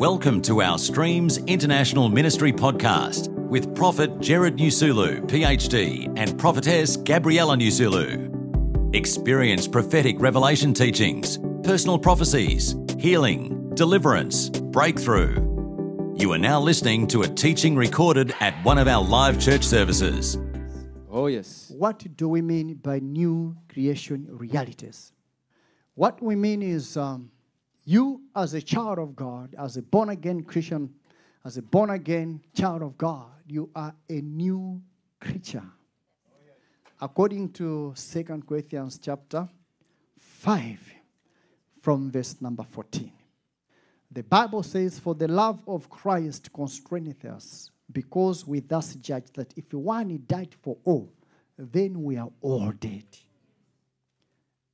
Welcome to our Streams International Ministry podcast with Prophet Gerald Nyasulu, PhD, and Prophetess Gabriella Nyasulu. Experience prophetic revelation teachings, personal prophecies, healing, deliverance, breakthrough. You are now listening to a teaching recorded at one of our live church services. Oh, yes. What do we mean by new creation realities? What we mean is um, you, as a child of God, as a born again Christian, as a born again child of God, you are a new creature. According to Second Corinthians chapter 5, from verse number 14. The Bible says, For the love of Christ constraineth us, because we thus judge that if one died for all, then we are all dead.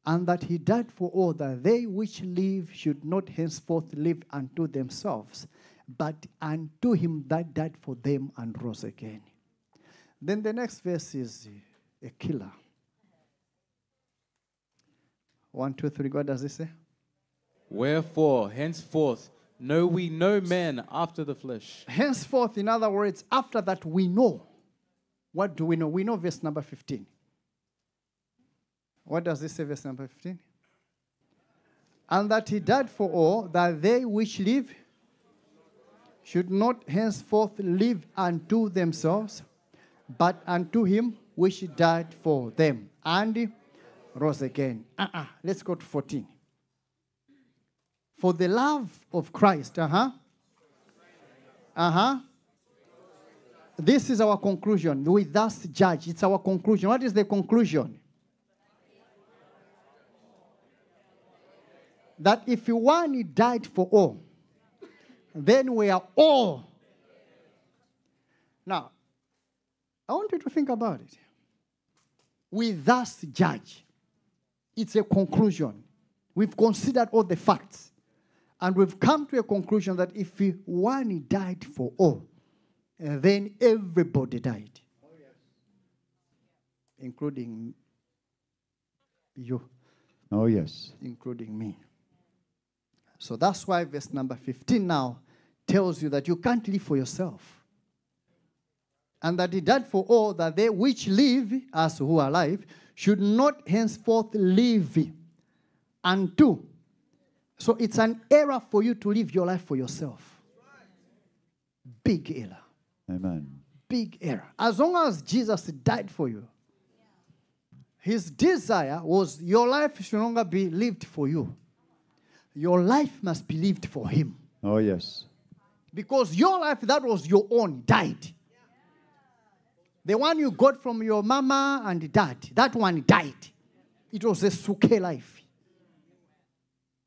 And that he died for all, that they which live should not henceforth live unto themselves, but unto him that died for them and rose again. Then the next verse is a killer. One, two, three. What does it say? Wherefore, henceforth, know we no man after the flesh. Henceforth, in other words, after that we know. What do we know? We know verse number 15. What does this say, verse number 15? And that he died for all, that they which live should not henceforth live unto themselves, but unto him which died for them and rose again. Uh-uh. Let's go to 14. For the love of Christ, uh huh. Uh huh. This is our conclusion. We thus judge. It's our conclusion. What is the conclusion? That if one died for all, then we are all. Now, I want you to think about it. We thus judge. It's a conclusion. We've considered all the facts. And we've come to a conclusion that if one died for all, then everybody died. Including you, Oh, yes. including me. So that's why verse number 15 now tells you that you can't live for yourself. And that he died for all, that they which live, as who are alive, should not henceforth live unto. So it's an error for you to live your life for yourself. Big error. Amen. Big error. As long as Jesus died for you, his desire was your life should no longer be lived for you. Your life must be lived for him. Oh, yes. Because your life that was your own died. The one you got from your mama and dad, that one died. It was a suke life.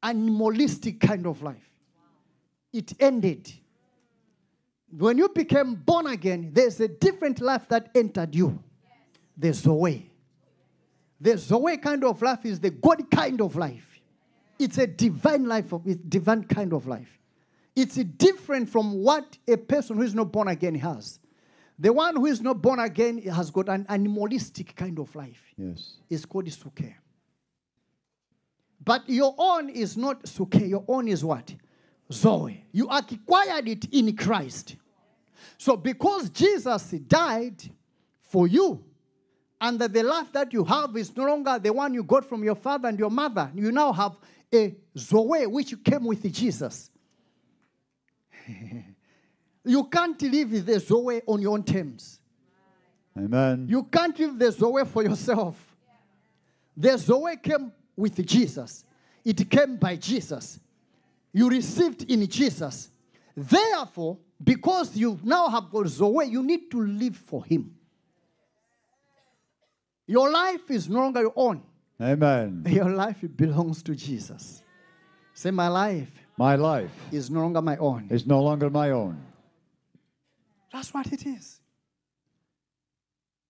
Animalistic kind of life. It ended. When you became born again, there's a different life that entered you. There's The Zoe. The Zoe kind of life is the God kind of life. It's a divine life, of, it's divine kind of life. It's different from what a person who is not born again has. The one who is not born again has got an animalistic kind of life. Yes. It's called suke. But your own is not suke. Your own is what? Zoe. You acquired it in Christ. So because Jesus died for you, and that the life that you have is no longer the one you got from your father and your mother, you now have a Zoe which came with Jesus. you can't live the Zoe on your own terms. Amen. You can't live the Zoe for yourself. The Zoe came with Jesus. It came by Jesus. You received in Jesus. Therefore, because you now have got Zoe, you need to live for Him. Your life is no longer your own. Amen. Your life belongs to Jesus. Say, my life My life is no longer my own. is no longer my own. That's what it is.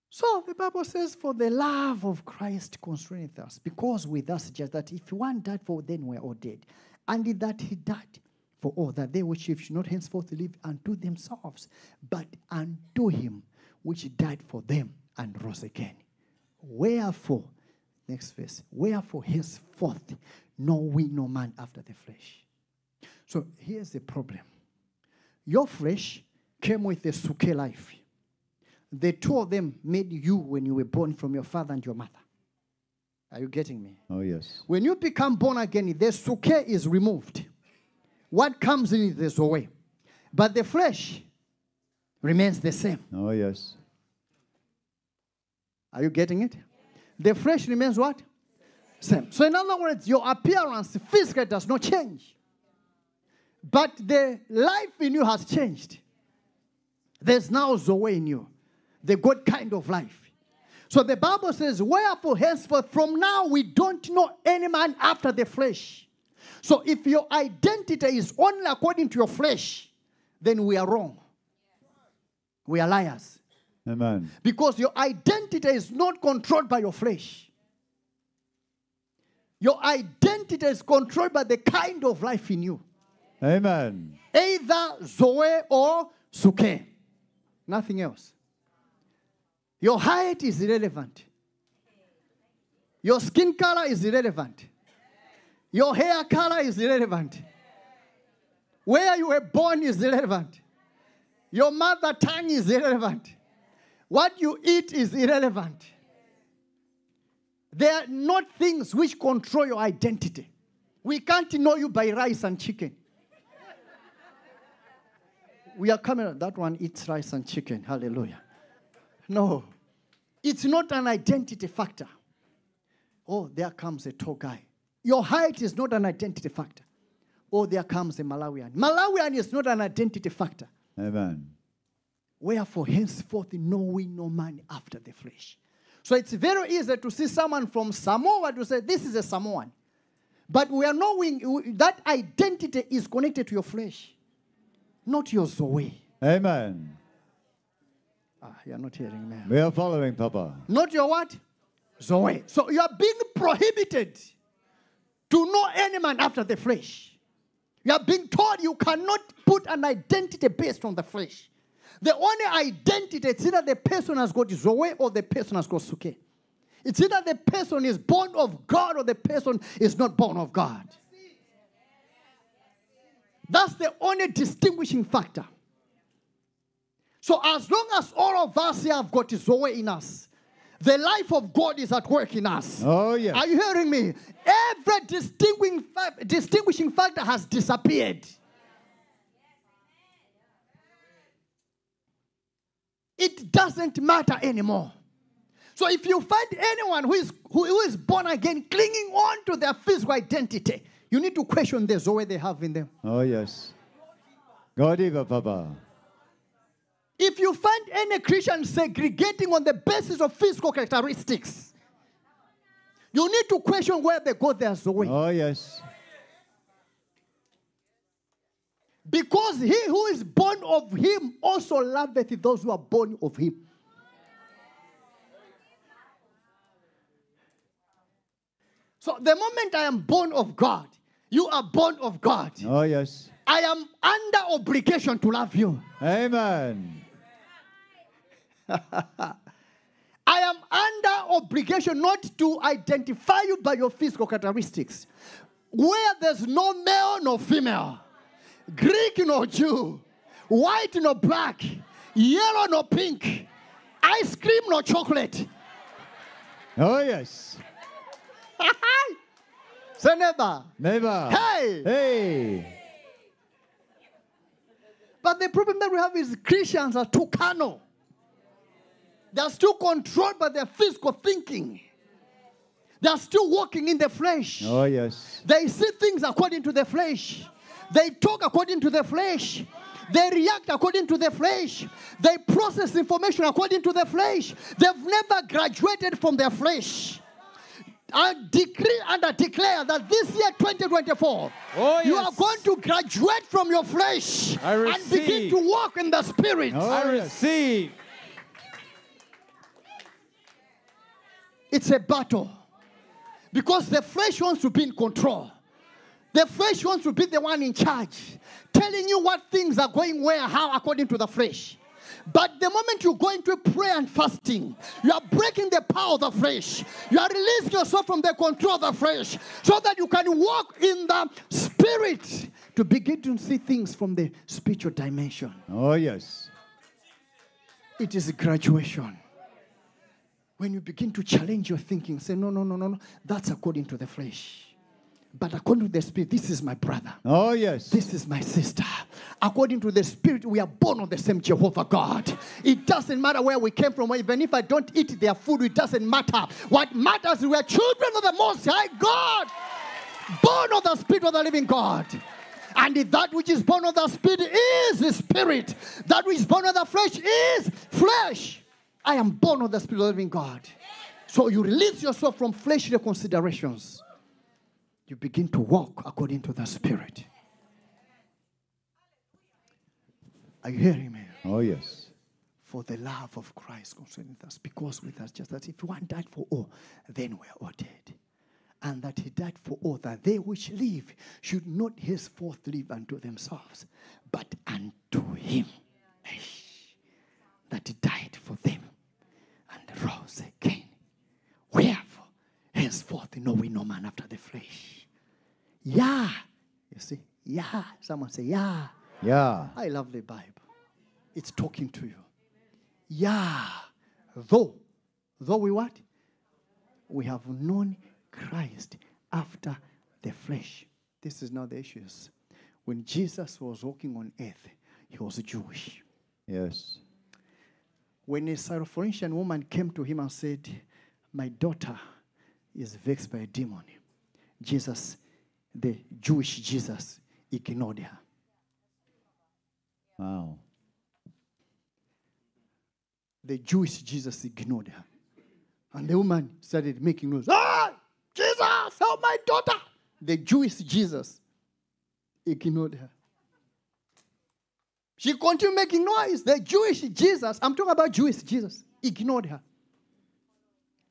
So the Bible says, For the love of Christ constraineth us, because we thus judge that if one died for, then we're all dead. And that he died for all, that they which live should not henceforth live unto themselves, but unto him which died for them and rose again. Wherefore, next verse, wherefore henceforth know we no man after the flesh. So here's the problem. Your flesh came with the suke life. The two of them made you when you were born from your father and your mother. Are you getting me? Oh, yes. When you become born again, the suke is removed. What comes in is the zoe. But the flesh remains the same. Oh, yes. Are you getting it? The flesh remains what? Same. So, in other words, your appearance physically does not change. But the life in you has changed. There's now Zoe in you, the good kind of life. So the Bible says, Wherefore, henceforth, from now we don't know any man after the flesh. So if your identity is only according to your flesh, then we are wrong. We are liars. Amen. Because your identity is not controlled by your flesh. Your identity is controlled by the kind of life in you. Amen. Either Zoe or Suke. Nothing else. Your height is irrelevant. Your skin color is irrelevant. Your hair color is irrelevant. Where you were born is irrelevant. Your mother tongue is irrelevant. What you eat is irrelevant. They are not things which control your identity. We can't know you by rice and chicken. We are coming, that one eats rice and chicken. Hallelujah. No, it's not an identity factor. Oh, there comes a tall guy. Your height is not an identity factor. Oh, there comes a Malawian. Malawian is not an identity factor. Amen. Wherefore, henceforth, know we no man after the flesh. So it's very easy to see someone from Samoa to say, This is a Samoan. But we are knowing that identity is connected to your flesh, not your Zoe. Amen. Ah, you're not hearing me. We are following, Papa. Not your what? Zoe. So you are being prohibited to know any man after the flesh. You are being told you cannot put an identity based on the flesh. The only identity, it's either the person has got Zoe or the person has got Suke. It's either the person is born of God or the person is not born of God. That's the only distinguishing factor. So, as long as all of us here have got Zoe in us, the life of God is at work in us. Oh, yeah. Are you hearing me? Every distinguishing, fa- distinguishing factor has disappeared. It doesn't matter anymore. So if you find anyone who is, who, who is born again clinging on to their physical identity, you need to question the Zoe they have in them. Oh, yes. God Eva, Papa. If you find any Christian segregating on the basis of physical characteristics, you need to question where they got their Zoe. Oh, yes. Because he who is born of him also loveth those who are born of him. So the moment I am born of God, you are born of God. Oh, yes. I am under obligation to love you. Amen. I am under obligation not to identify you by your physical characteristics. Where there's no male nor female, Greek nor Jew, white nor black, yellow nor pink, ice cream nor chocolate. Oh, yes. Say neighbor. Neighbor. Hey! Hey. But the problem that we have is Christians are too carnal. They are still controlled by their physical thinking. They are still walking in the flesh. Oh, yes. They see things according to the flesh. They talk according to the flesh. They react according to the flesh. They process information according to the flesh. They've never graduated from their flesh. I decree and I declare that this year 2024, Oh, you are going to graduate from your flesh and begin to walk in the spirit. Oh, I yes. receive. It's a battle. Because the flesh wants to be in control. The flesh wants to be the one in charge, telling you what things are going where, how, according to the flesh. But the moment you go into prayer and fasting, you are breaking the power of the flesh. You are releasing yourself from the control of the flesh so that you can walk in the spirit to begin to see things from the spiritual dimension. Oh, yes. It is a graduation. When you begin to challenge your thinking, say, no, no, no, no, no, that's according to the flesh. But according to the spirit, this is my brother. Oh, yes. This is my sister. According to the Spirit, we are born of the same Jehovah God. It doesn't matter where we came from. Even if I don't eat their food, it doesn't matter. What matters is we are children of the Most High God, born of the Spirit of the living God. And that which is born of the Spirit is the Spirit, that which is born of the flesh is flesh. I am born of the Spirit of the living God. So you release yourself from fleshly considerations you begin to walk according to the Spirit. Are you hearing me? Oh, yes. For the love of Christ concerning us, because with us, just as if one died for all, then we are all dead. And that he died for all, that they which live should not henceforth live unto themselves, but unto him. That he died for them and rose again. Wherefore, henceforth know we no man after the flesh. Yeah. You see? Yeah. Someone say, yeah. Yeah. I love the Bible. It's talking to you. Yeah. Though, though we what? We have known Christ after the flesh. This is not the issues. When Jesus was walking on earth, he was Jewish. Yes. When a Syrophoenician woman came to him and said, My daughter is vexed by a demon, Jesus, the Jewish Jesus, ignored her. Wow. the Jewish Jesus ignored her. And the woman started making noise. Ah, Jesus, help my daughter. The Jewish Jesus ignored her. She continued making noise. The Jewish Jesus, I'm talking about Jewish Jesus, ignored her.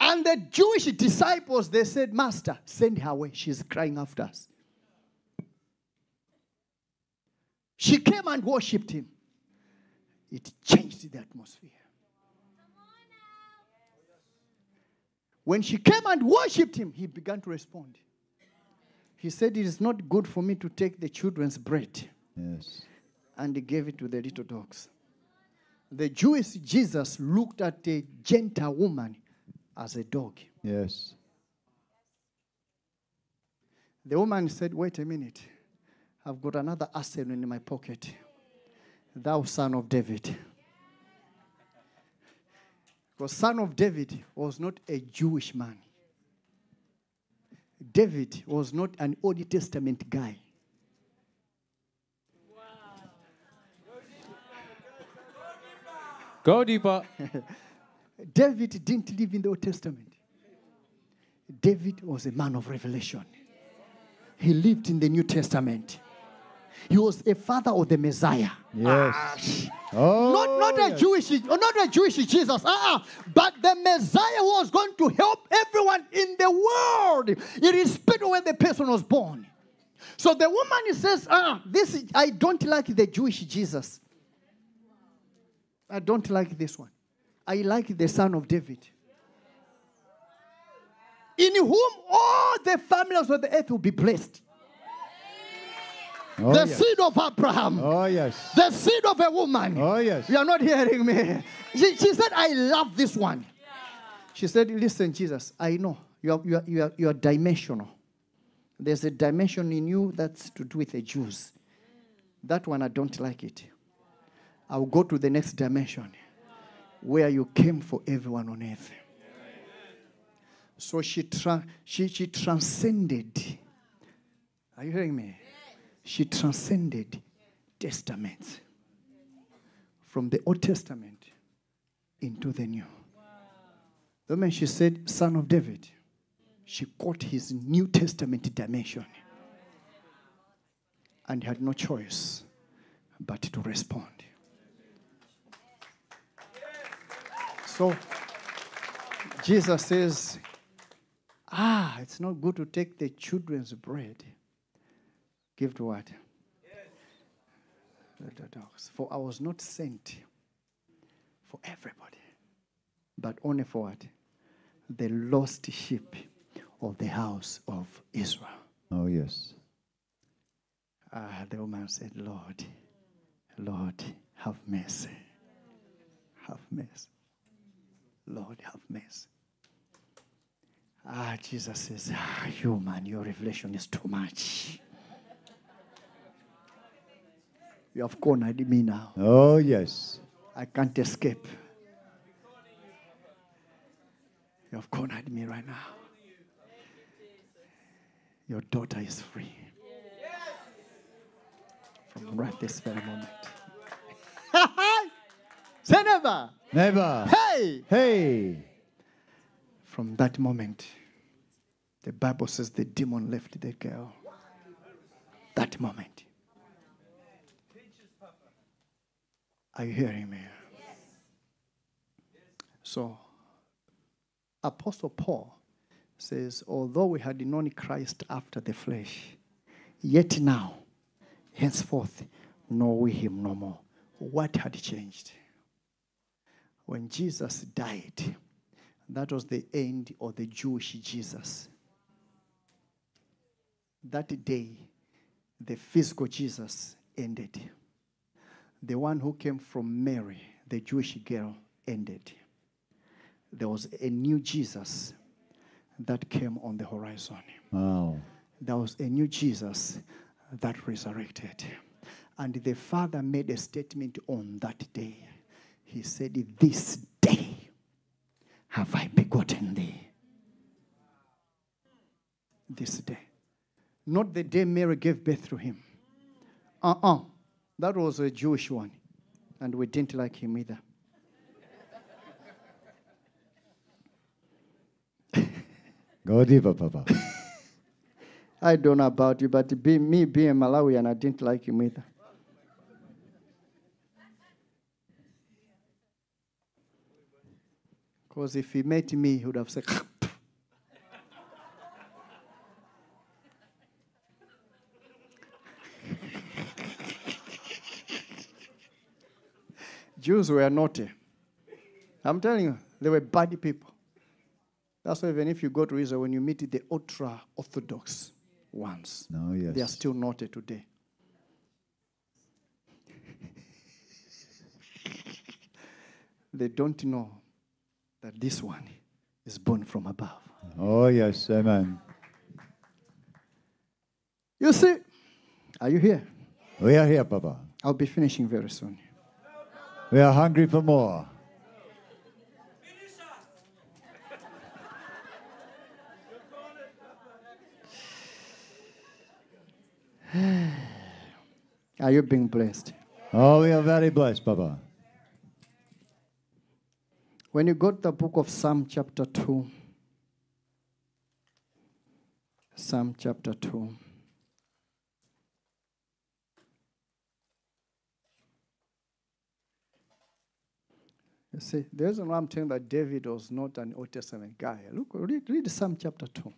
And the Jewish disciples, they said, Master, send her away. She's crying after us. She came and worshipped him. It changed the atmosphere. When she came and worshipped him, he began to respond. He said, It is not good for me to take the children's bread. Yes. And he gave it to the little dogs. The Jewish Jesus looked at a gentle woman as a dog. Yes. The woman said, Wait a minute. I've got another arsenal in my pocket. Thou son of David. Because son of David was not a Jewish man. David was not an Old Testament guy. Go deeper. David didn't live in the Old Testament. David was a man of revelation. He lived in the New Testament. He was a father of the Messiah. Yes. Oh, not not a yes. Jewish, not a Jewish Jesus, uh-uh, but the Messiah was going to help everyone in the world, irrespective of where the person was born. So the woman says, "Ah, this is, I don't like the Jewish Jesus. I don't like this one. I like the Son of David." In whom all the families of the earth will be blessed. Oh, the yes. seed of Abraham. Oh, yes. The seed of a woman. Oh, yes. You are not hearing me. She, she said, I love this one. She said, Listen, Jesus, I know you are, you, are, you, are, you are dimensional. There's a dimension in you that's to do with the Jews. That one, I don't like it. I'll go to the next dimension where you came for everyone on earth. So she, tra- she, she transcended. Are you hearing me? She transcended testaments from the Old Testament into the New. The moment she said, Son of David, she caught his New Testament dimension and had no choice but to respond. So, Jesus says, Ah, it's not good to take the children's bread. Give to what? The dogs. For I was not sent for everybody, but only for what? The lost sheep of the house of Israel. Oh, yes. Ah, the woman said, Lord, Lord, have mercy. Have mercy. Lord, have mercy. Ah, Jesus says, ah, you man, your revelation is too much. You have cornered me now. Oh, yes. I can't escape. You have cornered me right now. Your daughter is free. From right this very moment. Say never. Never. Hey! Hey. From that moment, the Bible says the demon left the girl. That moment. Are you hearing me? So, Apostle Paul says, although we had known Christ after the flesh, yet now, henceforth, know we him no more. What had changed? When Jesus died, that was the end of the Jewish Jesus. That day, the physical Jesus ended. The one who came from Mary, the Jewish girl, ended. There was a new Jesus that came on the horizon. Wow. There was a new Jesus that resurrected. And the Father made a statement on that day. He said, This day have I begotten thee. This day. Not the day Mary gave birth to him. Uh uh That was a Jewish one. And we didn't like him either. Go deeper, Papa. I don't know about you, but be, me being Malawian, I didn't like him either. Because if he met me, he would have said, Jews were naughty. I'm telling you, they were bad people. That's why even if you go to Israel, when you meet the ultra Orthodox ones, No, yes. they are still naughty today. they don't know that this one is born from above. Oh, yes. Amen. You see, are you here? We are here, Papa. I'll be finishing very soon. We are hungry for more. Are you being blessed? Oh, we are very blessed, Papa. When you go to the book of Psalm chapter 2, Psalm chapter 2. You see, the reason why I'm telling that David was not an Old Testament guy. Look, read, read Psalm chapter 2.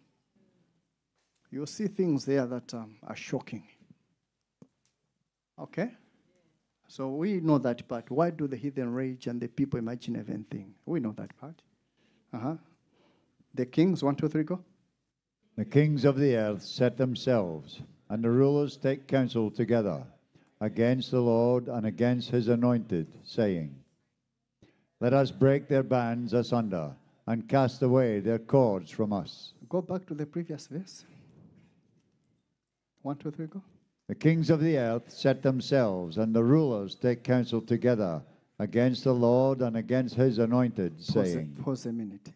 You'll see things there that um, are shocking. Okay? So we know that part. Why do the heathen rage and the people imagine everything? We know that part. Uh huh. The kings, one, two, three, go. The kings of the earth set themselves, and the rulers take counsel together against the Lord and against his anointed, saying, Let us break their bands asunder and cast away their cords from us. Go back to the previous verse. One, two, three, go. The kings of the earth set themselves, and the rulers take counsel together against the Lord and against his anointed, Pause, saying, a, pause a minute.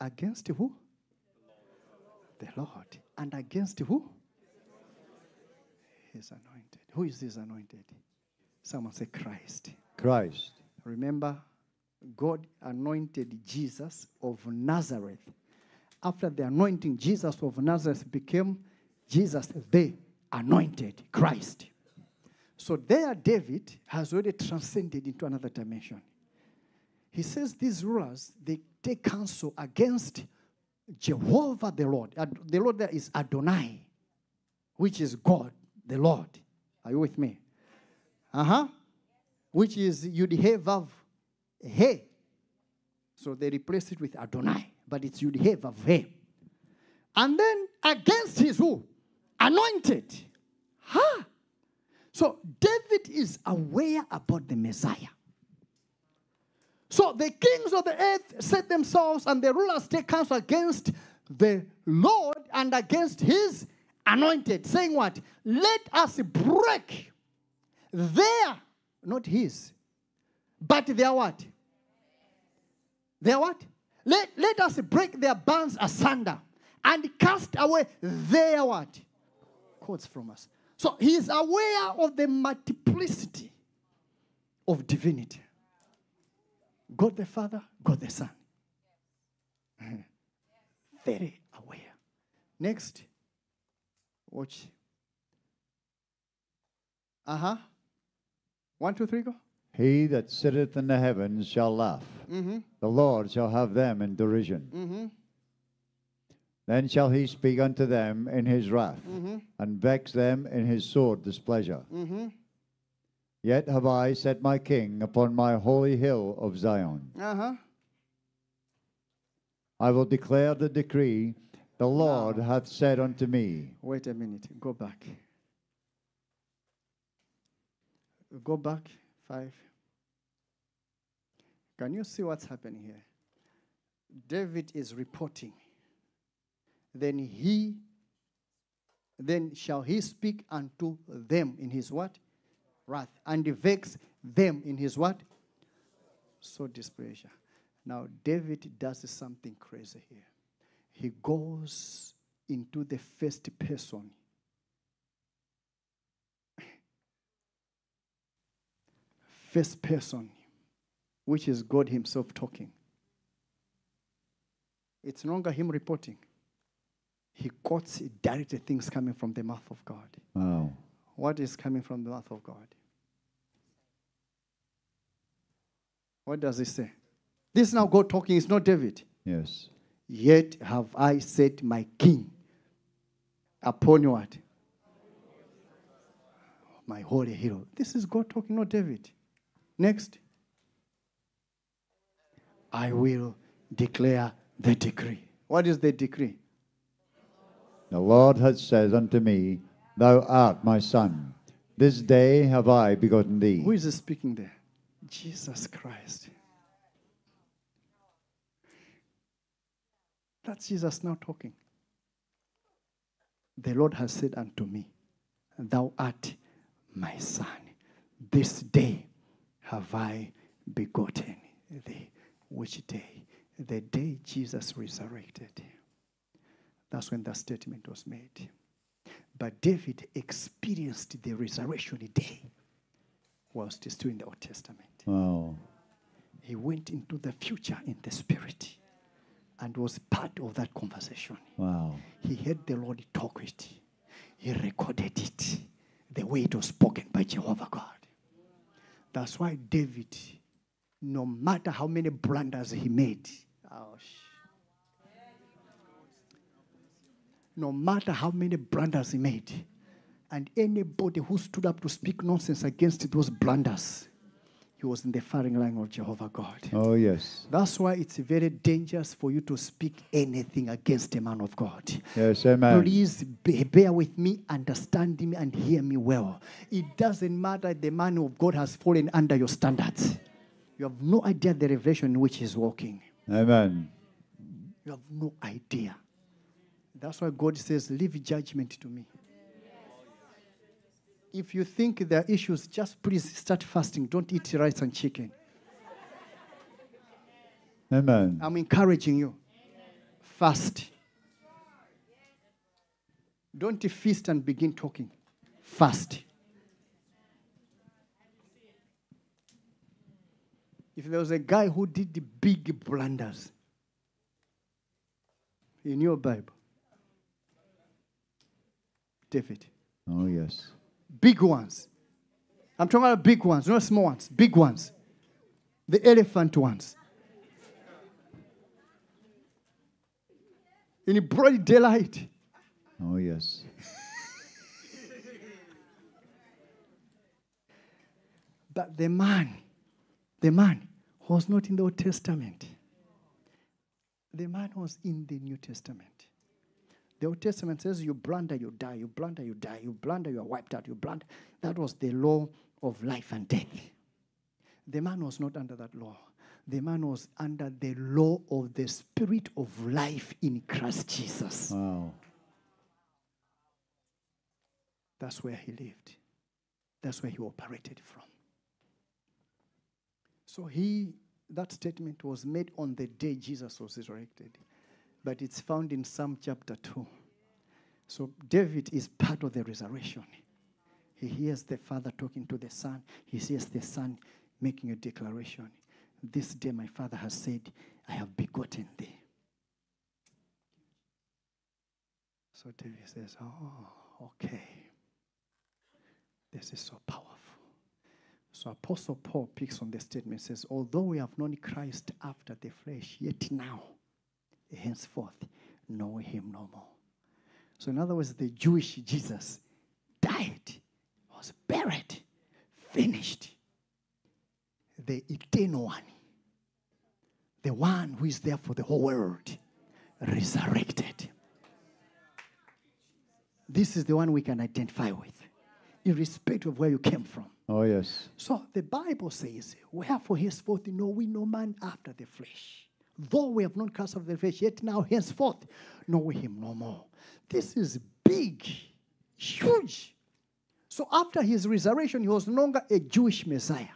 Against who? The Lord. And against who? His anointed. Who is his anointed? Someone say Christ. Christ. Remember, God anointed Jesus of Nazareth. After the anointing, Jesus of Nazareth became Jesus the anointed Christ. So there, David has already transcended into another dimension. He says these rulers, they take counsel against Jehovah the Lord. The Lord there is Adonai, which is God, the Lord. Are you with me? Uh huh. Which is Yud He. So they replace it with Adonai, but it's Yud He Vav He. And then against his who? Anointed. Huh? So David is aware about the Messiah. So the kings of the earth set themselves and the rulers take counsel against the Lord and against his anointed, saying what? Let us break their, not his, but their what? Their what? Let, let us break their bands asunder and cast away their what? Cords from us. So he is aware of the multiplicity of divinity. God the Father, God the Son. Very aware. Next. Watch. Uh huh. One, two, three, go. He that sitteth in the heavens shall laugh. The Lord shall have them in derision. Then shall he speak unto them in his wrath, and vex them in his sore displeasure. Yet have I set my king upon my holy hill of Zion. Uh huh. I will declare the decree. The Lord hath said unto me, Wait a minute. Go back. Go back. Five. Can you see what's happening here? David is reporting. Then he, then shall he speak unto them in his what? Wrath. And vex them in his what? So displeasure. Now, David does something crazy here. He goes into the first person. First person, which is God Himself talking. It's no longer Him reporting. He quotes direct things coming from the mouth of God. Wow. What is coming from the mouth of God? What does he say? This is now God talking, it's not David. Yes. Yet have I set my king upon what? My holy hero. This is God talking, not David. Next. I will declare the decree. What is the decree? The Lord hath said unto me, Thou art my son. This day have I begotten thee. Who is speaking there? Jesus Christ. That's Jesus now talking. The Lord has said unto me, Thou art my son. This day have I begotten thee. Which day? The day Jesus resurrected. That's when that statement was made. But David experienced the resurrection day whilst still in the Old Testament. Wow. He went into the future in the spirit and was part of that conversation. Wow. He heard the Lord talk with it. He recorded it the way it was spoken by Jehovah God. That's why David, no matter how many blunders he made, oh, no matter how many blunders he made, and anybody who stood up to speak nonsense against those blunders, he was in the firing line of Jehovah God. Oh, yes. That's why it's very dangerous for you to speak anything against a man of God. Yes, amen. Please be- bear with me, understand me, and hear me well. It doesn't matter the man of God has fallen under your standards. You have no idea the revelation in which he's walking. Amen. You have no idea. That's why God says, Leave judgment to me. If you think there are issues, just please start fasting. Don't eat rice and chicken. Amen. I'm encouraging you. Fast. Don't feast and begin talking. Fast. If there was a guy who did the big blunders in your Bible, David, Oh, yes. big ones. I'm talking about big ones, not small ones, big ones. The elephant ones. In broad daylight. Oh, yes. But the man, the man was not in the Old Testament. The man was in the New Testament. The Old Testament says you blunder, you die, you blunder, you die, you blunder, you are wiped out, you blunder. That was the law of life and death. The man was not under that law. The man was under the law of the spirit of life in Christ Jesus. Wow. That's where he lived. That's where he operated from. So he that statement was made on the day Jesus was resurrected. But it's found in Psalm chapter 2. So David is part of the resurrection. He hears the Father talking to the Son. He sees the Son making a declaration. This day my Father has said, I have begotten thee. So David says, Oh, okay. This is so powerful. So Apostle Paul picks on the statement says, Although we have known Christ after the flesh, yet now, henceforth, know him no more. So, in other words, the Jewish Jesus died, was buried, finished. The eternal one, the one who is there for the whole world, resurrected. This is the one we can identify with, irrespective of where you came from. Oh, yes. So the Bible says, Wherefore henceforth know we no man after the flesh. Though we have not cast off the flesh, yet now henceforth know him no more. This is big, huge. So after his resurrection, he was no longer a Jewish Messiah.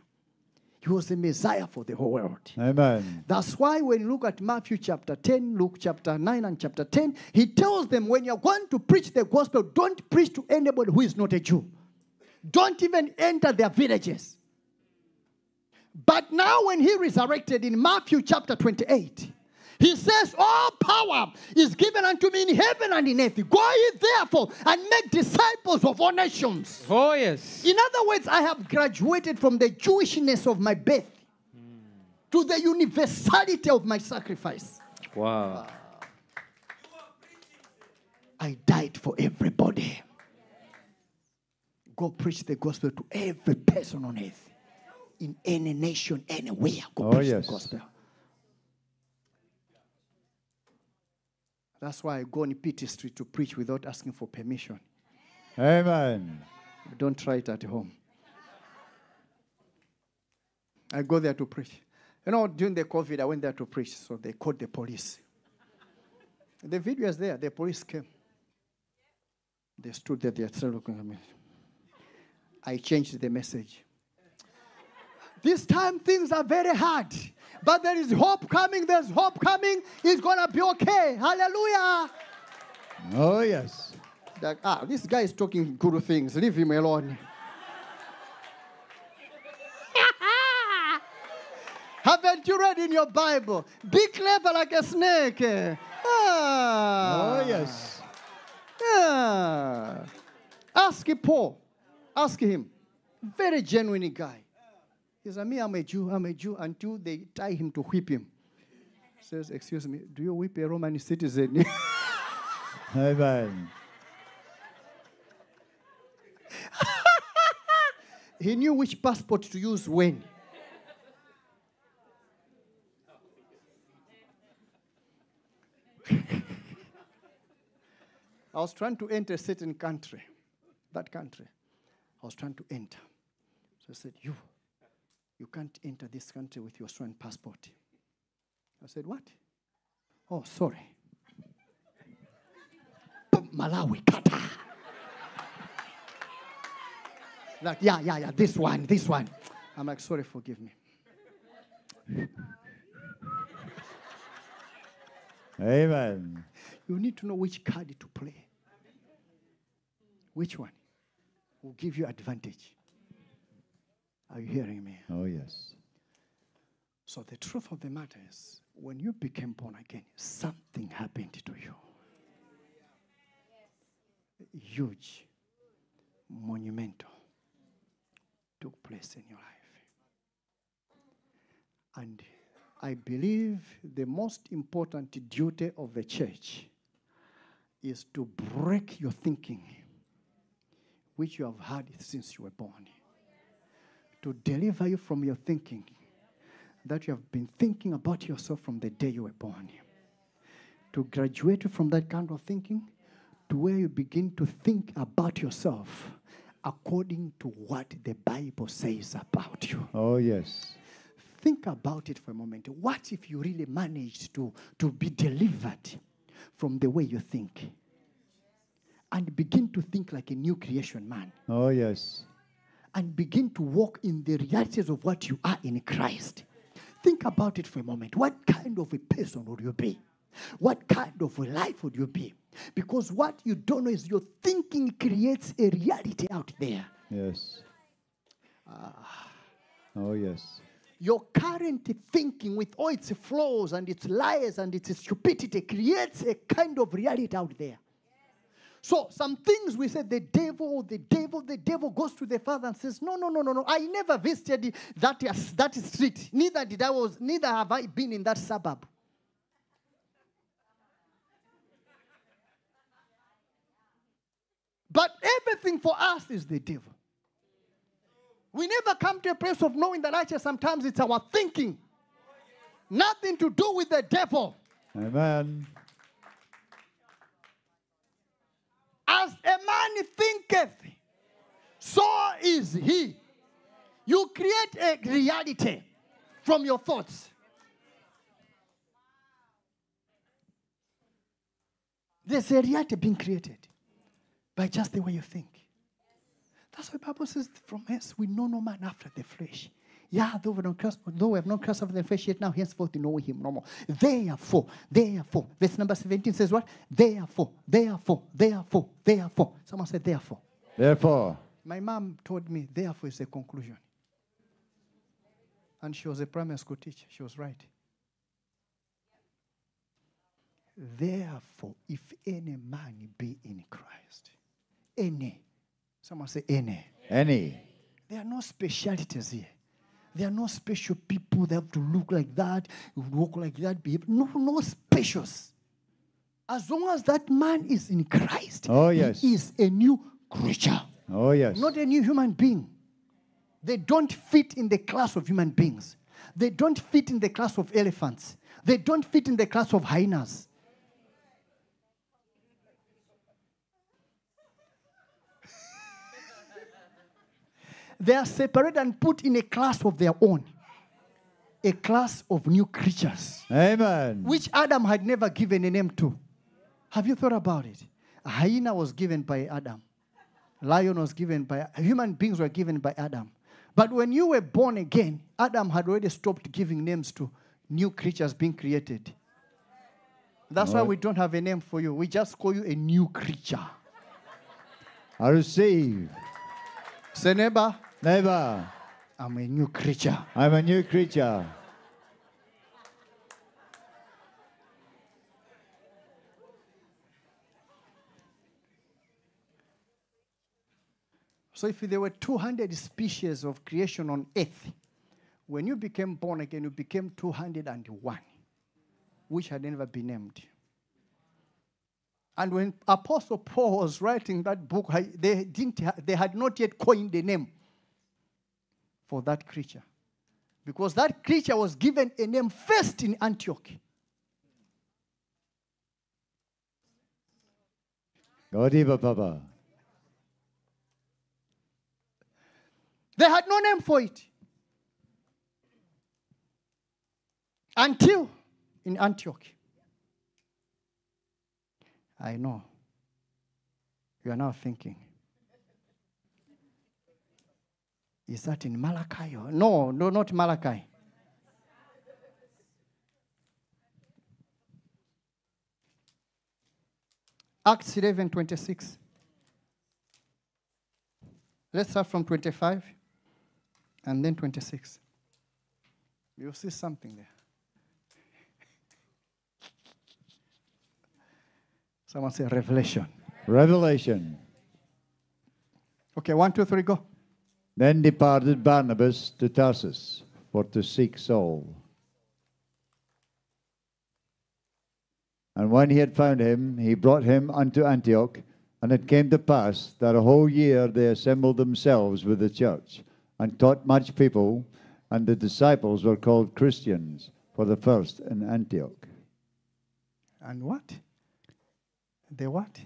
He was the Messiah for the whole world. Amen. That's why when you look at Matthew chapter 10, Luke chapter 9, and chapter 10, he tells them when you're going to preach the gospel, don't preach to anybody who is not a Jew. Don't even enter their villages. But now, when he resurrected in Matthew chapter 28, he says, All power is given unto me in heaven and in earth. Go ye therefore and make disciples of all nations. Oh, yes. In other words, I have graduated from the Jewishness of my birth to the universality of my sacrifice. Wow. I died for everybody. Go preach the gospel to every person on earth, in any nation, anywhere. Go Oh, preach yes. the gospel. That's why I go on Peter Street to preach without asking for permission. Amen. Don't try it at home. I go there to preach. You know, during the COVID, I went there to preach, so they called the police. The video is there. The police came. They stood there, they started looking at me. I changed the message. This time things are very hard, but there is hope coming. There's hope coming. It's gonna be okay. Hallelujah. Oh, yes. Like, ah, this guy is talking good things. Leave him alone. Haven't you read in your Bible? Be clever like a snake. Ah. Oh, yes. Yeah. Ask Paul. Ask him. Very genuine guy. He said, Me, I'm a Jew, I'm a Jew, until they tie him to whip him. Says, Excuse me, do you whip a Roman citizen? Amen. he knew which passport to use when. I was trying to enter a certain country, that country. I was trying to enter. So I said, You, you can't enter this country with your Australian passport. I said, What? Oh, sorry. Malawi, Qatar. Like, yeah, yeah, yeah, this one, this one. I'm like, sorry, forgive me. Amen. You need to know which card to play. Which one will give you advantage? Are you hearing me? Oh, yes. So the truth of the matter is, when you became born again, something happened to you. Huge, monumental, took place in your life. And I believe the most important duty of the church is to break your thinking, which you have had since you were born, to deliver you from your thinking that you have been thinking about yourself from the day you were born. To graduate you from that kind of thinking, to where you begin to think about yourself according to what the Bible says about you. Oh, yes. Think about it for a moment. What if you really managed to, to be delivered from the way you think? And begin to think like a new creation man. Oh, yes. And begin to walk in the realities of what you are in Christ. Think about it for a moment. What kind of a person would you be? What kind of a life would you be? Because what you don't know is your thinking creates a reality out there. Yes. Ah. Oh, yes. Your current thinking, with all its flaws and its lies and its stupidity, creates a kind of reality out there. So, some things we said, the devil, the devil, the devil goes to the father and says, No, no, no, no, no. I never visited that, uh, that street. Neither did I was, neither have I been in that suburb. But everything for us is the devil. We never come to a place of knowing that actually sometimes it's our thinking. Nothing to do with the devil. Amen. As a man thinketh, so is he. You create a reality from your thoughts. There's a reality being created by just the way you think. That's why the Bible says, from hence we know no man after the flesh. Yeah, though we, don't cross, though we have not crossed over the flesh yet, now henceforth we know him no more. Therefore, therefore, verse number 17 says what? Therefore, therefore, therefore, therefore. Someone said, therefore. Therefore, My mom told me, therefore is a conclusion. And she was a primary school teacher. She was right. Therefore, if any man be in Christ, any, someone say any, any. there are no specialities here. There are no special people that have to look like that, walk like that, behave. No, no specials. As long as that man is in Christ, Oh, yes. he is a new creature Oh, yes. not a new human being. They don't fit in the class of human beings. They don't fit in the class of elephants. They don't fit in the class of hyenas. They are separated and put in a class of their own. A class of new creatures, Amen. which Adam had never given a name to. Have you thought about it? A hyena was given by Adam. Lion was given by human beings were given by Adam. But when you were born again, Adam had already stopped giving names to new creatures being created. That's why Right. we don't have a name for you. We just call you a new creature. I receive. Say, neighbor, Never. I'm a new creature. I'm a new creature. So if there were 200 species of creation on earth, when you became born again, you became 201, which had never been named. And when Apostle Paul was writing that book, they, didn't they had not yet coined the name for that creature. Because that creature was given a name first in Antioch. Go deeper, Papa. They had no name for it. Until in Antioch. I know. You are now thinking. Is that in Malachi? Or? No, no, not Malachi. Acts 11 26. Let's start from 25 and then 26. You'll see something there. Someone say revelation. Revelation. Okay, one, two, three, go. Then departed Barnabas to Tarsus for to seek Saul. And when he had found him, he brought him unto Antioch. And it came to pass that a whole year they assembled themselves with the church, and taught much people, and the disciples were called Christians for the first in Antioch. And what? The what?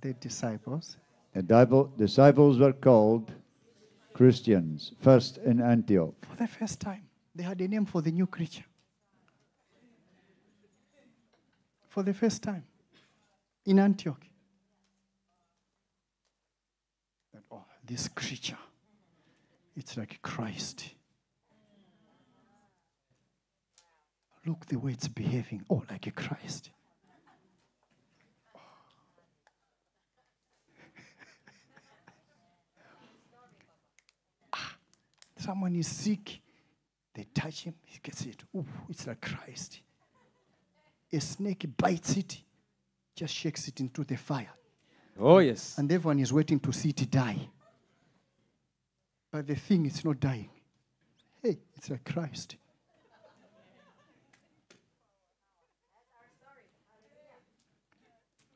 the disciples. The disciple- disciples were called Christians, first in Antioch. For the first time, they had a name for the new creature. For the first time in Antioch. Oh, this creature, it's like Christ. Look the way it's behaving. Oh, like a Christ. Someone is sick. They touch him, he gets it. Ooh, it's like Christ. A snake bites it, just shakes it into the fire. Oh, yes. And everyone is waiting to see it die. But the thing is not dying. Hey, it's like Christ.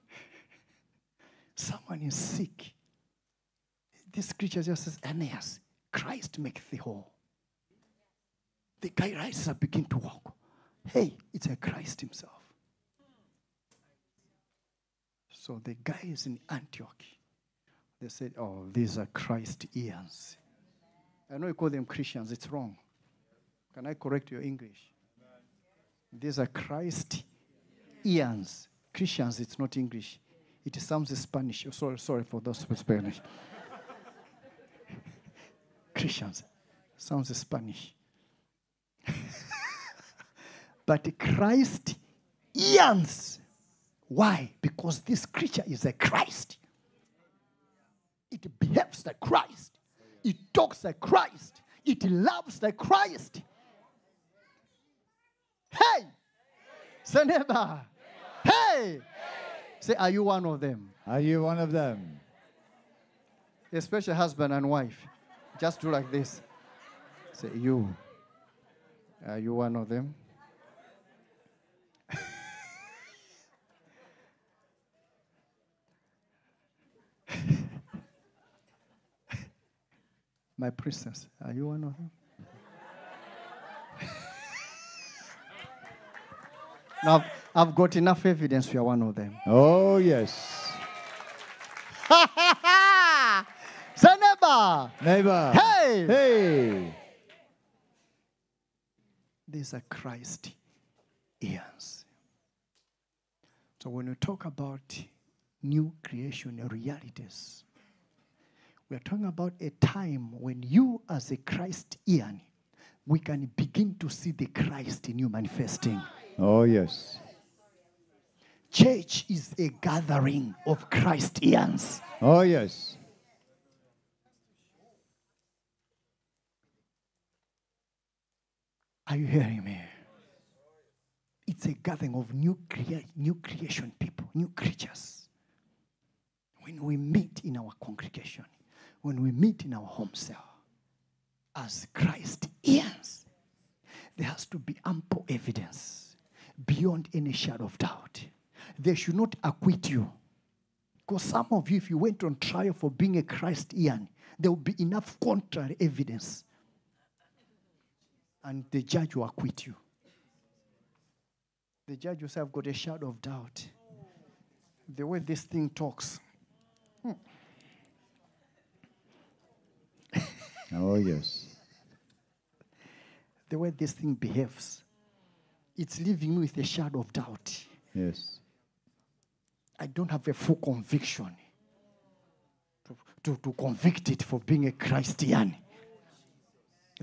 Someone is sick. This creature just says, Aeneas, Christ maketh the whole. The guy rises begin to walk. Hey, it's a Christ himself. So the guys in Antioch, they said, Oh, these are Christ ears. I know you call them Christians, it's wrong. Can I correct your English? These are Christ ears. Christians, it's not English. It sounds Spanish. Oh, sorry, sorry for those Spanish. Christians sounds Spanish. but Christ ears. Why? Because this creature is a Christ. It behaves like Christ. It talks like Christ. It loves like Christ. Hey! Say neighbor. Hey! Say, are you one of them? Are you one of them? Especially husband and wife. Just do like this. Say, you. Uh, are you one of them? My princess, are you one of them? now, I've got enough evidence you are one of them. Oh, yes. Neighbor. Neighbor. Hey! Hey! These are Christ ears. So when we talk about new creation realities, we are talking about a time when you, as a Christ ear, we can begin to see the Christ in you manifesting. Oh, yes. Church is a gathering of Christ ears. Oh, yes. Are you hearing me? It's a gathering of new, crea- new creation people, new creatures. When we meet in our congregation, when we meet in our home cell, as Christ ears, there has to be ample evidence beyond any shadow of doubt. They should not acquit you. Because some of you, if you went on trial for being a Christ Ian, there will be enough contrary evidence and the judge will acquit you. The judge will say, I've got a shadow of doubt. The way this thing talks, hmm. Oh, yes. the way this thing behaves, it's leaving me with a shadow of doubt. Yes. I don't have a full conviction to, to, to convict it for being a Christian.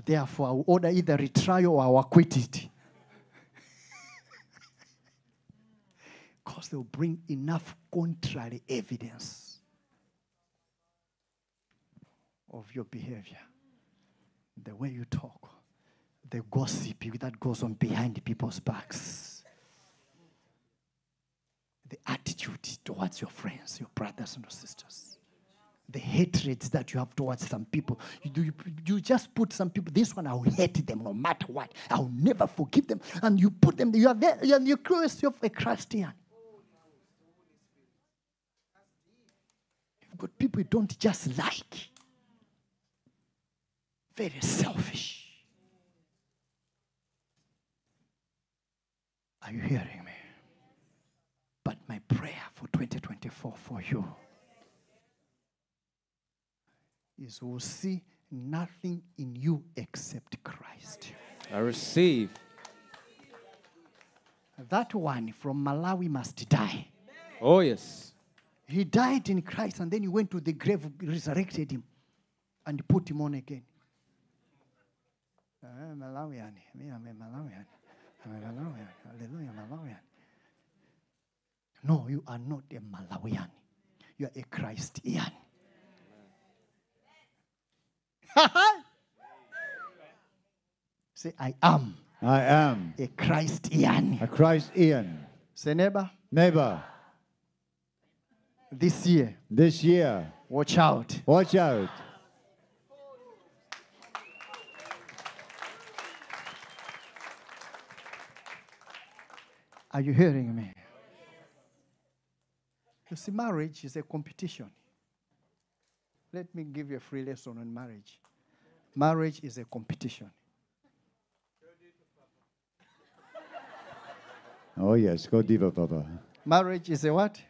Therefore, I will order either retrial or I will it. Because they'll bring enough contrary evidence of your behavior, the way you talk, the gossip that goes on behind people's backs. The attitude towards your friends, your brothers and your sisters, the hatreds that you have towards some people. You, you, you just put some people, this one, I'll hate them no matter what. I'll never forgive them. And you put them, you are there, you call yourself a Christian. You've got people you don't just like. Very selfish. Are you hearing me? But my prayer for 2024 for you is will see nothing in you except Christ. I receive. That one from Malawi must die. Oh, yes. He died in Christ and then he went to the grave, resurrected him, and put him on again. Ah, Malawian. I'm a Malawian. I'm a Malawian. Hallelujah, Malawian. No, you are not a Malawian. You are a Christian. Say, I am I am a Christian. a Christian. Say, neighbor, Neighbor, this year, this year, watch out. watch out. Are you hearing me? You see, marriage is a competition. Let me give you a free lesson on marriage. Marriage is a competition. Oh, yes, go deeper, Papa. Marriage is a what?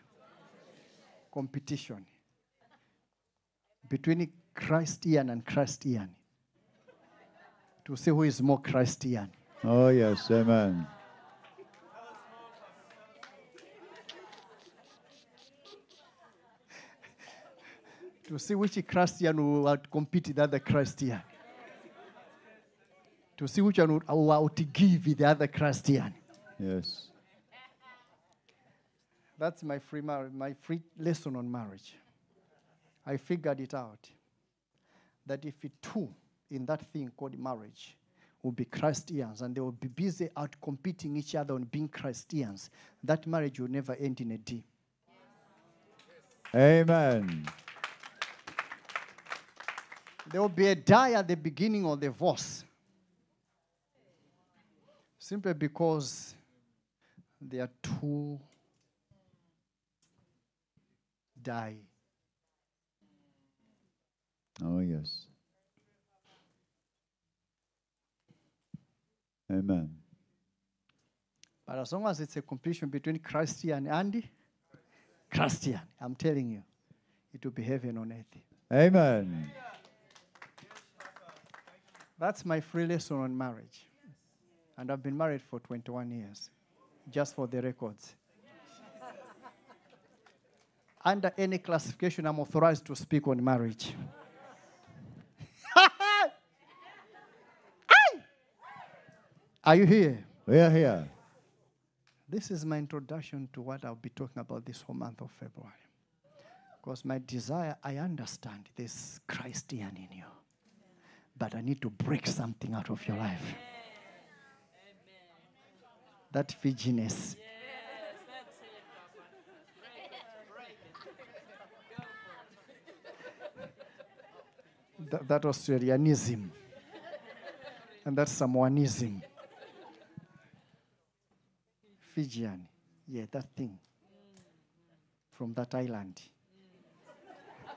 Competition between Christian and Christian to see who is more Christian. Oh, yes, amen. to see which Christian will outcompete the other Christian. To see which one will will outgive the other Christian. Yes. That's my free, mar- my free lesson on marriage. I figured it out. That if two in that thing called marriage will be Christians and they will be busy out competing each other on being Christians, that marriage will never end in a D. Amen. There will be a die at the beginning of the divorce. Simply because there are two die. Oh, yes. Amen. But as long as it's a competition between Christian and Andy, Christian, I'm telling you, it will be heaven on earth. Amen. That's my free lesson on marriage. And I've been married for 21 years, just for the records. Under any classification, I'm authorized to speak on marriage. Are you here? We are here. This is my introduction to what I'll be talking about this whole month of February. Because my desire, I understand there's Christian in you. But I need to break something out of your life. That Fijianess. That, that Australianism. And that Samoanism. Fijian. Yeah, that thing. From that island.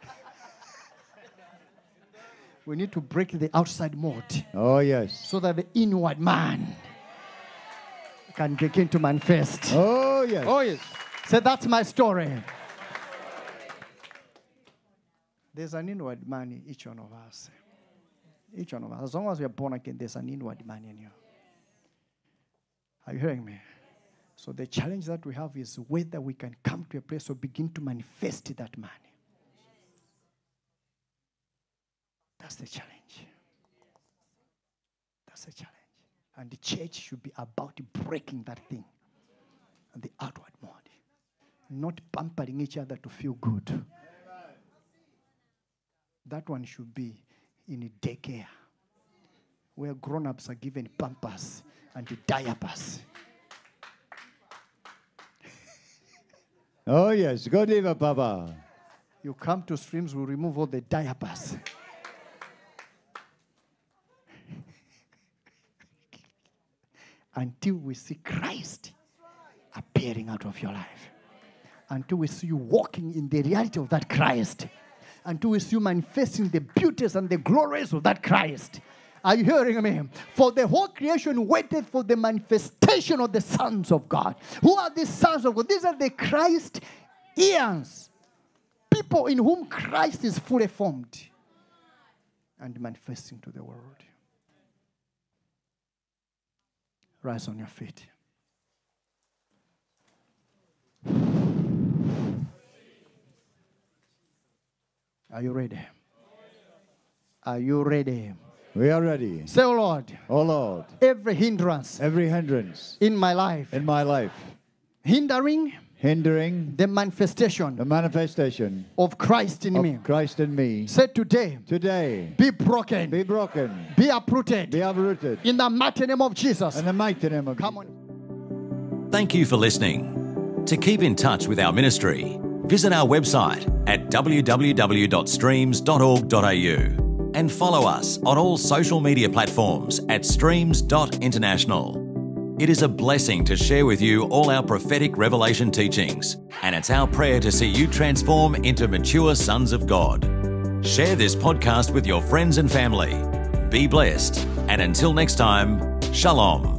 we need to break the outside mold Oh, yes. so that the inward man can begin to manifest. Oh, yes. Oh, yes. So that's my story. There's an inward man in each one of us. Each one of us. As long as we are born again, there's an inward man in you. Are you hearing me? So the challenge that we have is whether we can come to a place or begin to manifest that man. That's the challenge. That's the challenge. And the church should be about breaking that thing and the outward mode, not pampering each other to feel good. That one should be in a daycare where grown ups are given pampers and diapers. Oh, yes. Go deeper, Papa. You come to streams, we remove all the diapers. Until we see Christ appearing out of your life. Until we see you walking in the reality of that Christ. Until we see manifesting the beauties and the glories of that Christ. Are you hearing me? For the whole creation waited for the manifestation of the sons of God. Who are these sons of God? These are the Christ eons people in whom Christ is fully formed. and manifesting to the world. Rise on your feet. Are you ready? Are you ready? We are ready. Say, oh Lord, Oh Lord, every hindrance every hindrance in my life, in my life, hindering hindering the manifestation the manifestation of Christ in me. Christ in me, Say today, today be broken, be broken, be uprooted be uprooted. in the mighty name of Jesus. In the mighty name of Come Jesus. on. Thank you for listening. To keep in touch with our ministry, visit our website at www.streams.org.au and follow us on all social media platforms at streams.international. It is a blessing to share with you all our prophetic revelation teachings, and it's our prayer to see you transform into mature sons of God. Share this podcast with your friends and family. Be blessed, and until next time, Shalom.